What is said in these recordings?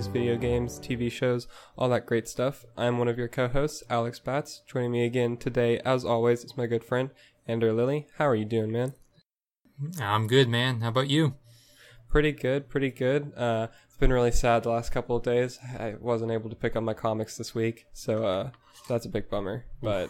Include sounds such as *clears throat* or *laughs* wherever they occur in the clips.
movies, video games, TV shows, all that great stuff. I'm one of your co-hosts, Alex Batts. Joining me again today, as always, is my good friend Ander Lilly. How are you doing, man? I'm good, man. How about you? Pretty good, pretty good. Uh, it's been really sad the last couple of days. I wasn't able to pick up my comics this week, so uh, that's a big bummer. But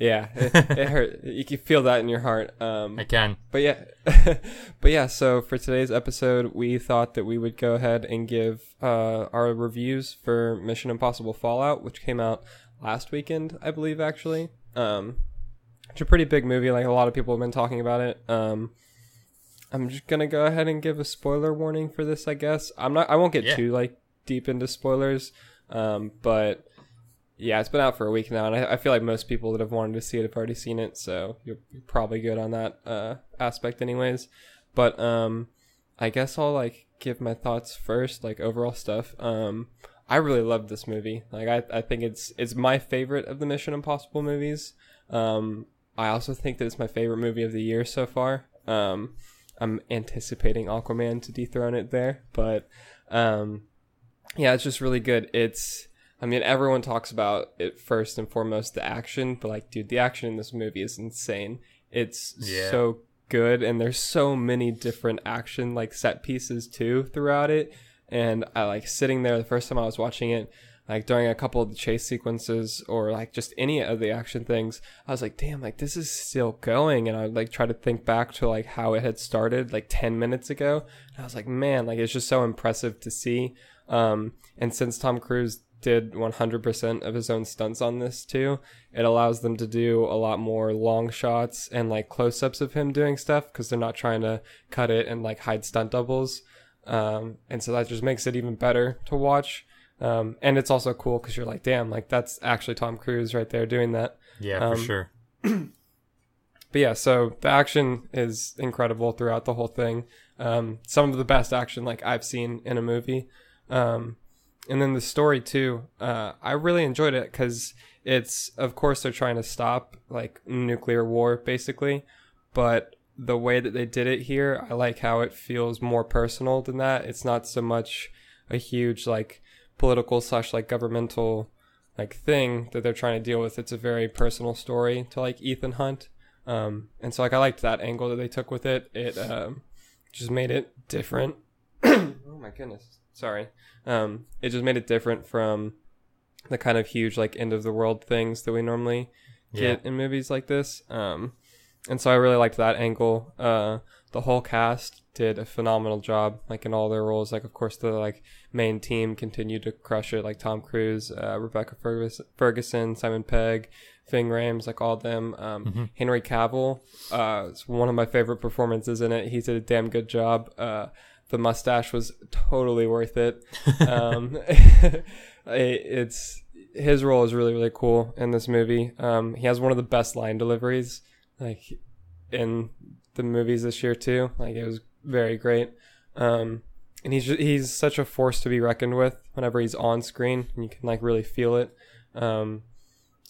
yeah, it, *laughs* it hurt. You can feel that in your heart. Um, I can. But yeah, *laughs* but yeah. So for today's episode, we thought that we would go ahead and give uh, our reviews for Mission Impossible Fallout, which came out last weekend, I believe, actually. Um, it's a pretty big movie. Like a lot of people have been talking about it. Um, I'm just gonna go ahead and give a spoiler warning for this. I guess I'm not. I won't get Yeah. too like deep into spoilers. Um, but yeah, it's been out for a week now, and I, I feel like most people that have wanted to see it have already seen it, so you're, you're probably good on that uh, aspect, anyways. But um, I guess I'll like give my thoughts first, like overall stuff. Um, I really loved this movie. Like I, I think it's it's my favorite of the Mission Impossible movies. Um, I also think that it's my favorite movie of the year so far. Um, I'm anticipating Aquaman to dethrone it there, but um, yeah, it's just really good. It's I mean, everyone talks about it first and foremost the action, but like, dude, the action in this movie is insane. It's Yeah. so good, and there's so many different action like set pieces too throughout it. And I like sitting there the first time I was watching it, like during a couple of the chase sequences or like just any of the action things, I was like, damn, like this is still going. And I would like try to think back to like how it had started like 10 minutes ago. And I was like, man, like it's just so impressive to see. Um, and since Tom Cruise did 100% of his own stunts on this too, it allows them to do a lot more long shots and like close ups of him doing stuff because they're not trying to cut it and like hide stunt doubles. Um, and so that just makes it even better to watch. Um, and it's also cool because you're like, damn, like that's actually Tom Cruise right there doing that. Yeah, Um, for sure. *clears throat* But yeah, so the action is incredible throughout the whole thing. Um, some of the best action like I've seen in a movie. Um, and then the story too. Uh, I really enjoyed it because it's, of course, they're trying to stop like nuclear war basically, but the way that they did it here, I like how it feels more personal than that. It's not so much a huge like political slash like governmental like thing that they're trying to deal with. It's a very personal story to like Ethan Hunt. Um, and so like I liked that angle that they took with it. It um, just made it different. *clears throat* oh my goodness, sorry. Um, it just made it different from the kind of huge like end of the world things that we normally Yeah. get in movies like this. Um, and so I really liked that angle. Uh, the whole cast did a phenomenal job, like in all their roles. Like, of course, the like main team continued to crush it, like Tom Cruise, uh, Rebecca Fergus- Ferguson, Simon Pegg, Ving Rhames, like all of them. Um, Mhm. Henry Cavill, uh, it's one of my favorite performances in it. He did a damn good job. Uh, the mustache was totally worth it. *laughs* um, *laughs* it- it's his role is really really cool in this movie. Um, he has one of the best line deliveries like in the movies this year too. Like it was very great. Um, and he's he's such a force to be reckoned with whenever he's on screen, and you can like really feel it. Um,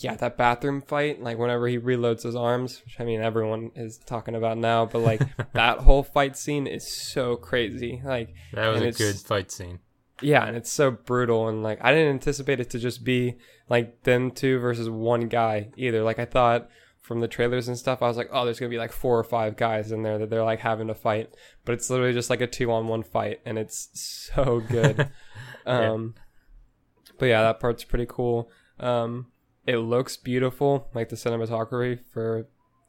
yeah, that bathroom fight, like whenever he reloads his arms, which I mean everyone is talking about now, but like *laughs* that whole fight scene is so crazy. Like That was a good fight scene. yeah, and it's so brutal and like I didn't anticipate it to just be like them two versus one guy either. Like I thought from the trailers and stuff, I was like, oh, there's gonna be like four or five guys in there that they're like having to fight, but it's literally just like a two on one fight, and it's so good. *laughs* Yeah. um, but yeah, that part's pretty cool. Um, it looks beautiful, like the cinematography for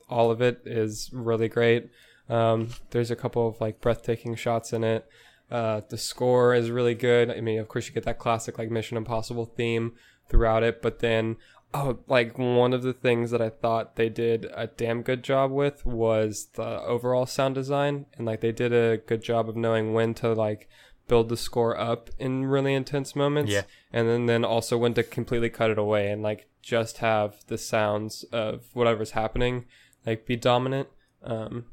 all of it is really great. Um, there's a couple of like breathtaking shots in it. Uh, the score is really good. I mean, of course, you get that classic like Mission Impossible theme throughout it, but then oh, like one of the things that I thought they did a damn good job with was the overall sound design, and like they did a good job of knowing when to like build the score up in really intense moments, Yeah. and then then also when to completely cut it away and like just have the sounds of whatever's happening like be dominant. Um,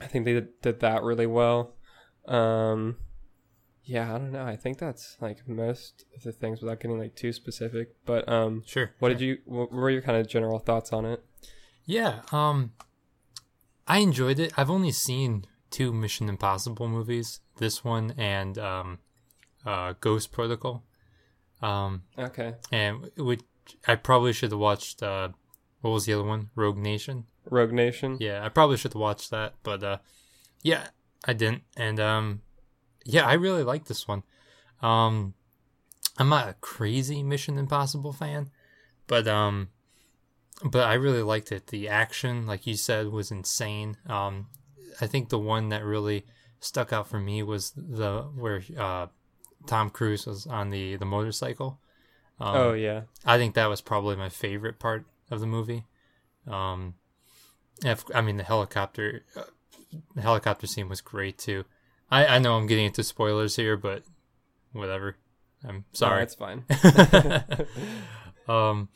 I think they did, did that really well. Um, yeah, I don't know. I think that's like most of the things without getting like too specific. But um, Sure. what sure. did you? What were your kind of general thoughts on it? Yeah. Um, I enjoyed it. I've only seen two Mission Impossible movies. This one and um, uh, Ghost Protocol. Um, Okay. and which I probably should have watched. Uh, what was the other one? Rogue Nation. Rogue Nation. Yeah, I probably should have watched that, but uh, yeah, I didn't. And um, yeah, I really like this one. Um, I'm not a crazy Mission Impossible fan, but um, but I really liked it. The action, like you said, was insane. Um, I think the one that really stuck out for me was the where uh, Tom Cruise was on the the motorcycle. Um, oh yeah. I think that was probably my favorite part of the movie. Um, if, I mean, the helicopter, uh, the helicopter scene was great too. I, I know I'm getting into spoilers here, but whatever. I'm No, sorry. it's fine. *laughs* um,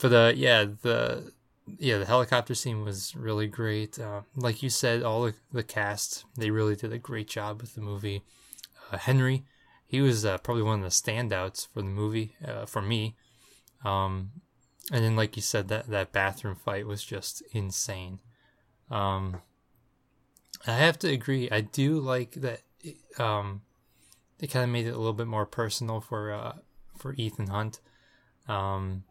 but uh, yeah, the yeah the helicopter scene was really great. Uh, like you said, all the, the cast they really did a great job with the movie. Uh, Henry, he was uh, probably one of the standouts for the movie uh, for me. Um, and then like you said, that that bathroom fight was just insane. Um, I have to agree. I do like that. Um, they kind of made it a little bit more personal for uh, for Ethan Hunt. Um,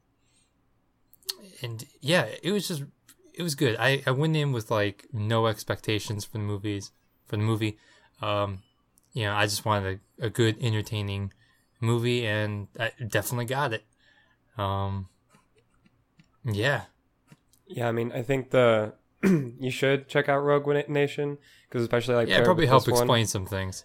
and yeah, it was just it was good. I, I went in with like no expectations for the movies for the movie. Um, you know, I just wanted a, a good, entertaining movie, and I definitely got it. Um, yeah, Yeah, I mean, I think the *clears throat* you should check out Rogue Nation because especially like yeah, probably help this one- explain some things.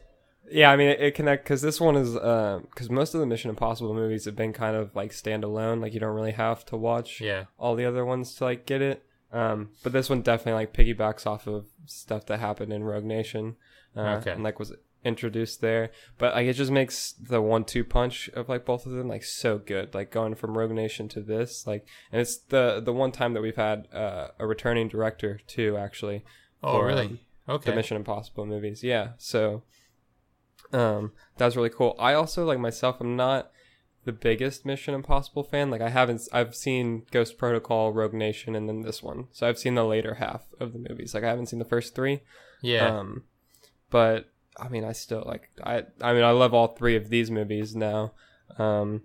Yeah, I mean, it, it connect because this one is because most of the Mission Impossible movies have been kind of like standalone. Like you don't really have to watch Yeah, all the other ones to like get it. Um, but this one definitely like piggybacks off of stuff that happened in Rogue Nation. Uh, Okay. And like was introduced there, but like it just makes the one-two punch of like both of them like so good. Like going from Rogue Nation to this, like, and it's the the one time that we've had uh, a returning director too, actually. Oh, for, really? um, Okay. the Mission Impossible movies. Yeah. So um that was really cool. I also like myself I'm not the biggest Mission Impossible fan. Like I haven't I've seen Ghost Protocol, Rogue Nation and then this one. So I've seen the later half of the movies. Like I haven't seen the first 3. yeah. Um but I mean I still like I I mean I love all three of these movies now. Um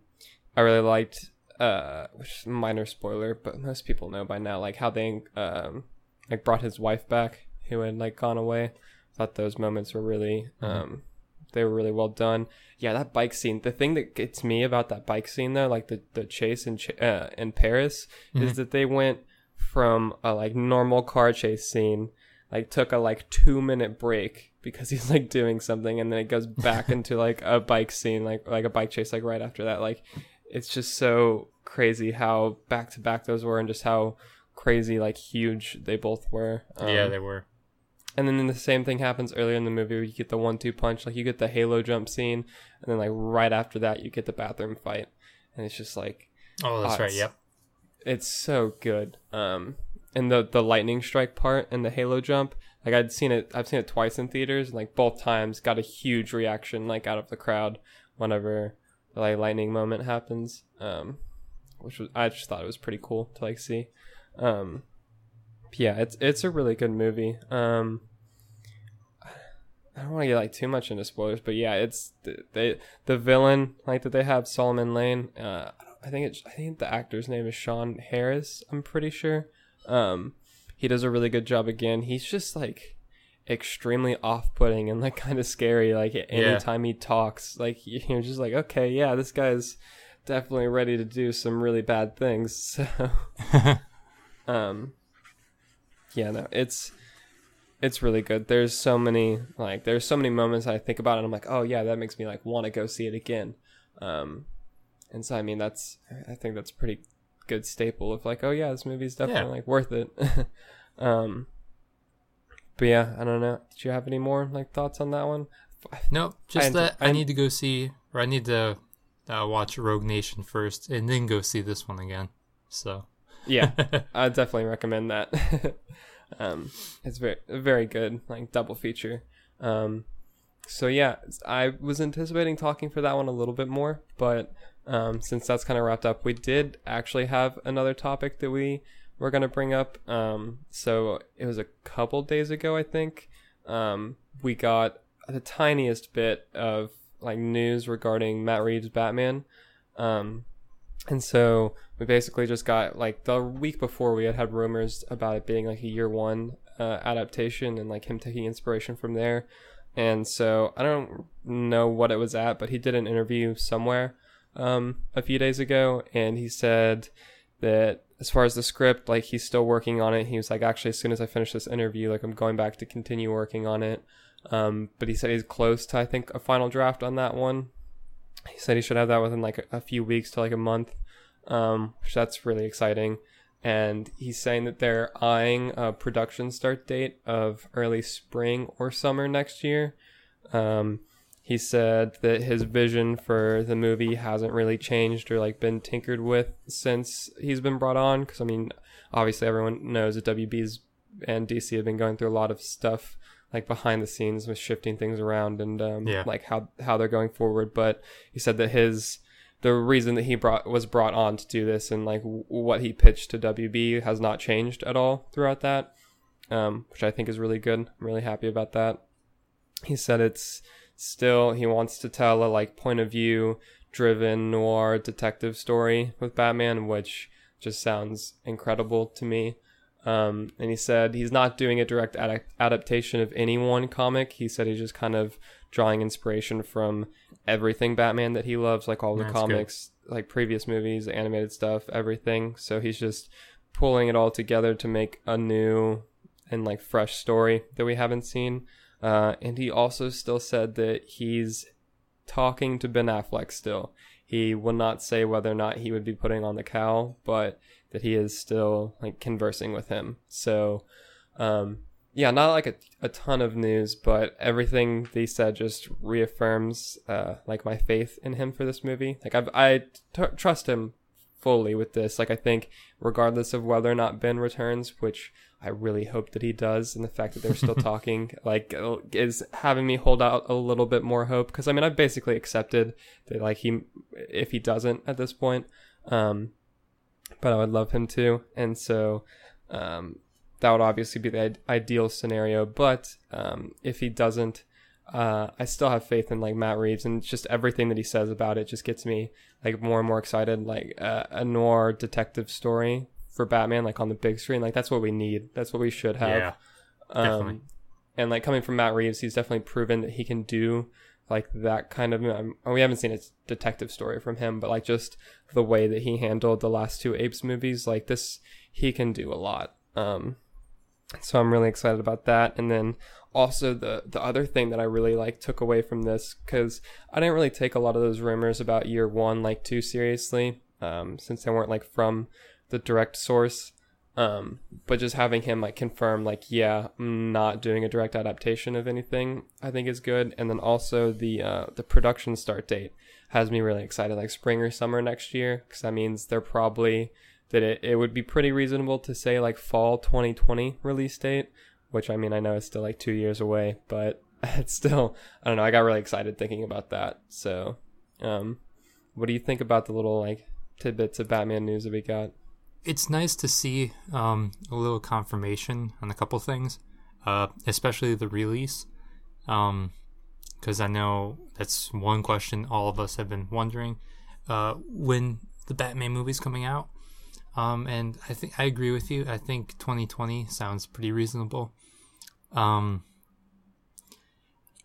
I really liked uh which is a minor spoiler, but most people know by now like how they um like brought his wife back who had like gone away. Thought those moments were really um they were really well done. Yeah, that bike scene. The thing that gets me about that bike scene though, like the the chase in uh, in Paris, is that they went from a like normal car chase scene, like took a like two minute break because *laughs* he's like doing something, and then it goes back into like a bike scene, like like a bike chase, like right after that. Like it's just so crazy how back to back those were, and just how crazy like huge they both were. Um, yeah, they were. And then the same thing happens earlier in the movie where you get the one two punch, like you get the halo jump scene, and then like right after that you get the bathroom fight, and it's just like Oh, that's Oh, right. Yep. it's so good. Um, and the the lightning strike part and the halo jump, like I'd seen it, I've seen it twice in theaters, and like both times got a huge reaction like out of the crowd whenever the like lightning moment happens. Um, which was I just thought it was pretty cool to like see. Um, yeah, it's it's a really good movie. Um. I don't want to get like too much into spoilers, but yeah, it's the they the villain like that they have Solomon Lane. Uh, I think it's I think the actor's name is Sean Harris. I'm pretty sure. Um, he does a really good job again. He's just like extremely off-putting and like *laughs* kind of scary. Like anytime he talks, like you're just like, okay, yeah, this guy's definitely ready to do some really bad things. *laughs* So, *laughs* um, yeah, no, it's it's really good. There's so many like there's so many moments I think about it and I'm like, oh yeah, that makes me like want to go see it again. Um, and so I mean that's I think that's a pretty good staple of like, oh yeah, this movie's definitely Yeah. like worth it. *laughs* um, but yeah, I don't know. Did you have any more like thoughts on that one? Nope. Just enjoy- that I I- need to go see, or I need to uh, watch Rogue Nation first, and then go see this one again. So. Yeah, *laughs* I definitely recommend that. *laughs* um, it's very very good, like double feature. Um, so yeah, I was anticipating talking for that one a little bit more, but um, since that's kind of wrapped up, we did actually have another topic that we we're gonna bring up. Um, so it was a couple days ago, I think. Um, we got the tiniest bit of like news regarding Matt Reeves' Batman. Um, and so we basically just got like the week before we had had rumors about it being like a year one uh, adaptation and like him taking inspiration from there. And so I don't know what it was at, but he did an interview somewhere um, a few days ago, and he said that as far as the script, like he's still working on it. He was like, actually, as soon as I finish this interview, like I'm going back to continue working on it. Um, but he said he's close to, I think, a final draft on that one. He said he should have that within like a, few weeks to like a month, um, which that's really exciting. And he's saying that they're eyeing a production start date of early spring or summer next year. Um, he said that his vision for the movie hasn't really changed or like been tinkered with since he's been brought on. Because I mean, obviously everyone knows that WB's and DC have been going through a lot of stuff like behind the scenes with shifting things around and um, Yeah. like how how they're going forward. But he said that his the reason that he brought was brought on to do this and like w- what he pitched to WB has not changed at all throughout that, um, which I think is really good. I'm really happy about that. He said it's still he wants to tell a like point of view driven noir detective story with Batman, which just sounds incredible to me. Um, and he said he's not doing a direct ad- adaptation of any one comic. He said he's just kind of drawing inspiration from everything Batman that he loves, like all the That's good. comics, like previous movies, animated stuff, everything. So he's just pulling it all together to make a new and like fresh story that we haven't seen. Uh, and he also still said that he's talking to Ben Affleck still. He will not say whether or not he would be putting on the cowl, but that he is still like conversing with him. So, um, yeah, not like a, a ton of news, but everything they said just reaffirms uh, like my faith in him for this movie. Like I've, I t- trust him fully with this. Like I think regardless of whether or not Ben returns, which I really hope that he does, and the fact that they're still *laughs* talking, like, uh, is having me hold out a little bit more hope. Because I mean, I've basically accepted that, like, he, if he doesn't at this point, um, but I would love him to, and so, um, that would obviously be the ide- ideal scenario. But um, if he doesn't, uh, I still have faith in like Matt Reeves, and just everything that he says about it just gets me like more and more excited. Like uh, a noir detective story for Batman, like on the big screen, like that's what we need. That's what we should have. Yeah, definitely. Um, and like coming from Matt Reeves, he's definitely proven that he can do like that kind of. Um, we haven't seen a detective story from him, but like just the way that he handled the last two Apes movies, like this, he can do a lot. Um, so I'm really excited about that. And then also the the other thing that I really like took away from this because I didn't really take a lot of those rumors about year one like too seriously, um, since they weren't like from the direct source. Um, but just having him like confirm like yeah, I'm not doing a direct adaptation of anything, I think is good. And then also the uh, the production start date has me really excited, like spring or summer next year, because that means they're probably that it, it would be pretty reasonable to say like fall 2020 release date, which I mean I know is still like two years away, but *laughs* it's still I don't know. I got really excited thinking about that. So, um, what do you think about the little like tidbits of Batman news that we got? It's nice to see um, a little confirmation on a couple things, uh, especially the release, because I know that's one question all of us have been wondering uh, when the Batman movie's coming out. Um, and I think I agree with you. I think 2020 sounds pretty reasonable. Um,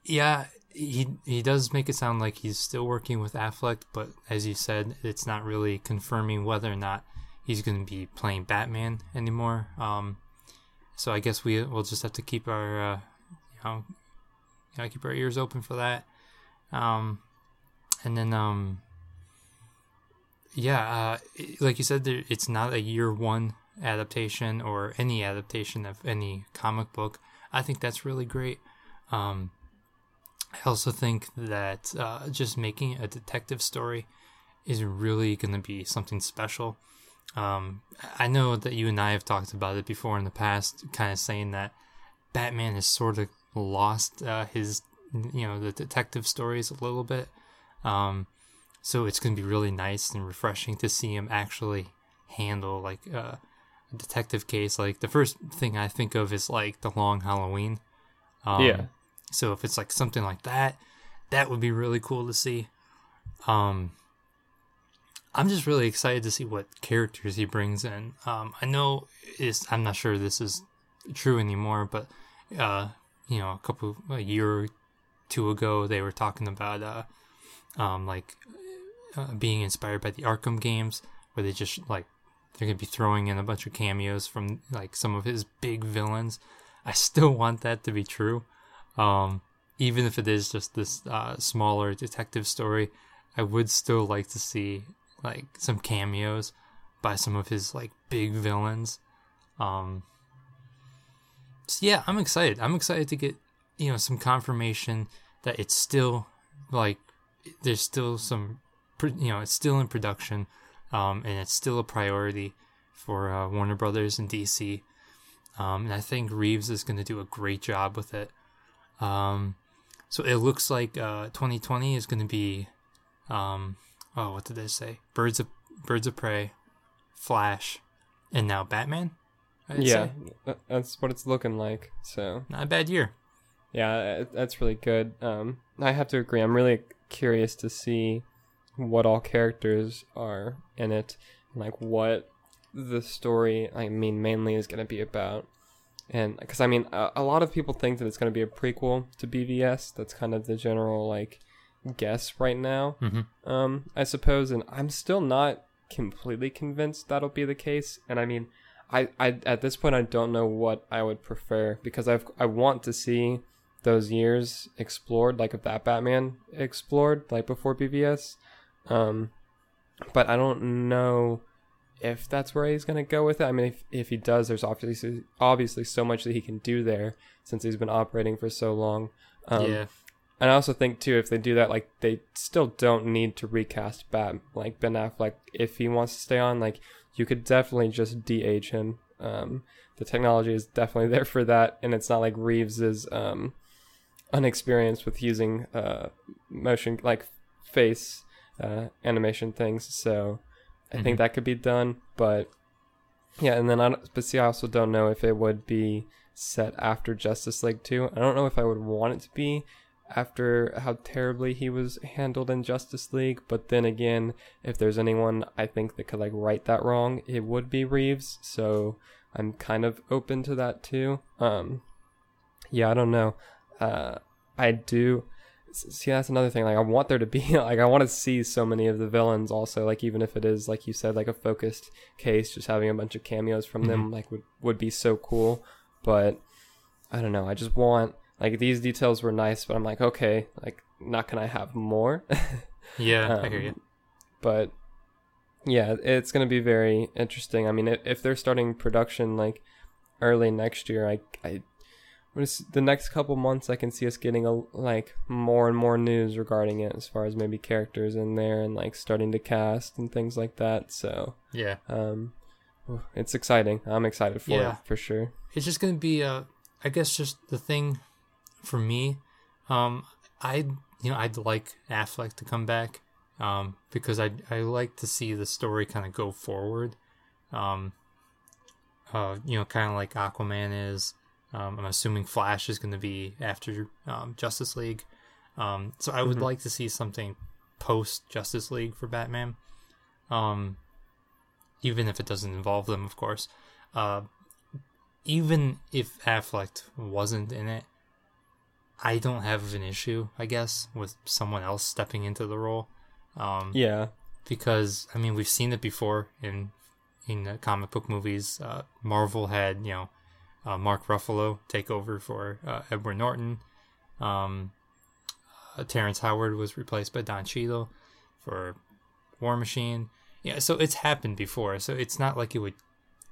yeah, he he does make it sound like he's still working with Affleck, but as you said, it's not really confirming whether or not he's going to be playing Batman anymore. Um, so I guess we will just have to keep our uh, you know, you know keep our ears open for that. Um, and then um, yeah, uh, like you said, there, it's not a year one adaptation or any adaptation of any comic book. I think that's really great. Um, I also think that uh, just making a detective story is really going to be something special. Um, I know that you and I have talked about it before in the past, kind of saying that Batman has sort of lost uh, his, you know, the detective stories a little bit. Um, so it's going to be really nice and refreshing to see him actually handle like uh, detective case, like the first thing I think of is like the Long Halloween. Um, Yeah. So if it's like something like that, that would be really cool to see. Um, I'm just really excited to see what characters he brings in. Um, I know is I'm not sure this is true anymore, but uh, you know, a couple a year or two ago, they were talking about uh, um, like uh, being inspired by the Arkham games, where they just like they're gonna be throwing in a bunch of cameos from like some of his big villains. I still want that to be true, um, even if it is just this uh, smaller detective story. I would still like to see like some cameos by some of his like big villains. Um, so yeah, I'm excited. I'm excited to get you know some confirmation that it's still like there's still some you know it's still in production um, and it's still a priority for uh, Warner Brothers and DC. Um, and I think Reeves is going to do a great job with it. Um, so it looks like uh, 2020 is going to be, um, oh, what did they say? Birds of Birds of Prey, Flash, and now Batman. I'd yeah, say. that's what it's looking like. So not a bad year. yeah, that's really good. Um, I have to agree. I'm really curious to see what all characters are in it, and like what the story. I mean, mainly is going to be about. And because I mean, a, a lot of people think that it's going to be a prequel to BVS. That's kind of the general like guess right now. Mhm. Um, I suppose, and I'm still not completely convinced that'll be the case. And I mean, I, I at this point I don't know what I would prefer because I've I want to see those years explored, like if that Batman explored, like before BVS. Um, but I don't know if that's where he's gonna go with it. I mean, if if he does, there's obviously obviously so much that he can do there since he's been operating for so long. Um, yeah, and I also think too, if they do that, like they still don't need to recast Bat like Ben Affleck if he wants to stay on. Like you could definitely just de-age him. Um, the technology is definitely *laughs* there for that, and it's not like Reeves is um, unexperienced with using uh, motion like face uh, animation things. So I think Mhm. that could be done, but yeah. And then I but see, I also don't know if it would be set after Justice League 2. I don't know if I would want it to be after how terribly he was handled in Justice League, but then again, if there's anyone I think that could like right that wrong, it would be Reeves. So I'm kind of open to that too. Um yeah, I don't know. Uh I do see that's another thing like I want there to be *laughs* like I want to see so many of the villains also like even if it is like you said like a focused case just having a bunch of cameos from them like would would be so cool but I don't know. I just want like these details were nice, but I'm like, okay, like not can I have more? *laughs* yeah, I hear Um, you. But yeah, it's gonna be very interesting. I mean, if, if they're starting production like early next year, I I the next couple months I can see us getting a like more and more news regarding it as far as maybe characters in there and like starting to cast and things like that. So Yeah, um, it's exciting. I'm excited for Yeah. it for sure. it's just gonna be uh I guess just the thing for me. Um, I you know I'd like Affleck to come back. Um, because I I like to see the story kind of go forward. Um, uh, you know, kind of like Aquaman is. Um, I'm assuming Flash is going to be after um, Justice League. Um, so I would Mhm. like to see something post Justice League for Batman. Um, even if it doesn't involve them, of course. Uh, even if Affleck wasn't in it, I don't have an issue, I guess, with someone else stepping into the role. Um, Yeah. because I mean we've seen it before in in comic book movies. Uh, Marvel had you know uh, Mark Ruffalo take over for uh, Edward Norton. Um, uh, Terrence Howard was replaced by Don Cheadle for War Machine. Yeah, so it's happened before. So it's not like it would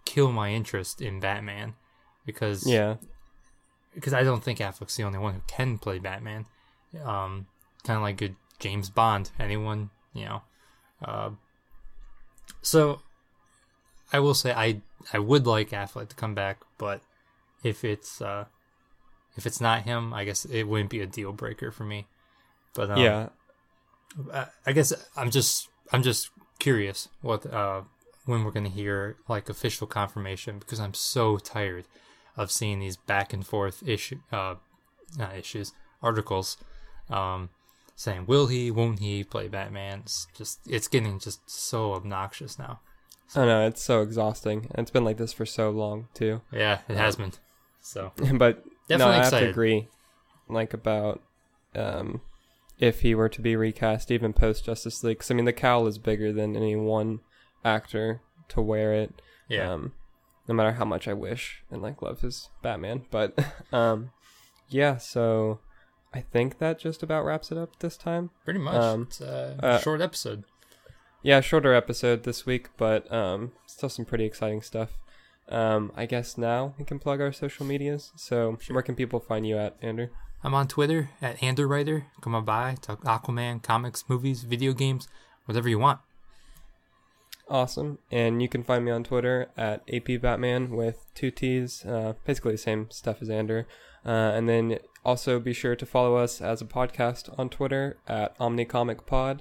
kill my interest in Batman because Yeah. Because I don't think Affleck's the only one who can play Batman. Um, kind of like good James Bond. Anyone, you know. Uh, so I will say I I would like Affleck to come back, but if it's uh, if it's not him, I guess it wouldn't be a deal breaker for me. But um, yeah. I- I guess I'm just I'm just curious what uh when we're gonna hear like official confirmation because I'm so tired of seeing these back and forth issue uh not issues articles um saying will he won't he play Batman. It's just it's getting just so obnoxious now. I know it's so exhausting. It's been like this for so long too. Yeah, it has been. So *laughs* but Definitely no, I have to agree. Like about um, if he were to be recast, even post Justice League. 'Cause, I mean, the cowl is bigger than any one actor to wear it. yeah, Um, no matter how much I wish and like love his Batman, but *laughs* um, yeah. So I think that just about wraps it up this time. pretty much. um, it's a uh, short episode. Yeah, shorter episode this week, but um, still some pretty exciting stuff. Um, I guess now we can plug our social medias. So where can people find you at, Ander? I'm on Twitter at Anderwriter. Come on by, talk Aquaman, comics, movies, video games, whatever you want. Awesome. And you can find me on Twitter at APBatman with two T's, uh, basically the same stuff as Ander. Uh, and then also be sure to follow us as a podcast on Twitter at OmniComicPod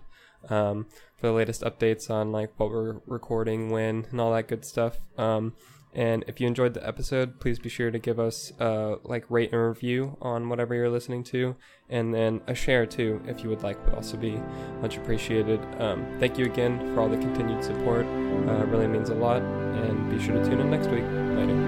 um, for the latest updates on like what we're recording, when, and all that good stuff. Um, and if you enjoyed the episode, please be sure to give us uh, like rate and review on whatever you're listening to, and then a share too if you would like would also be much appreciated. Um, thank you again for all the continued support. Uh, really means a lot. And be sure to tune in next week. Later.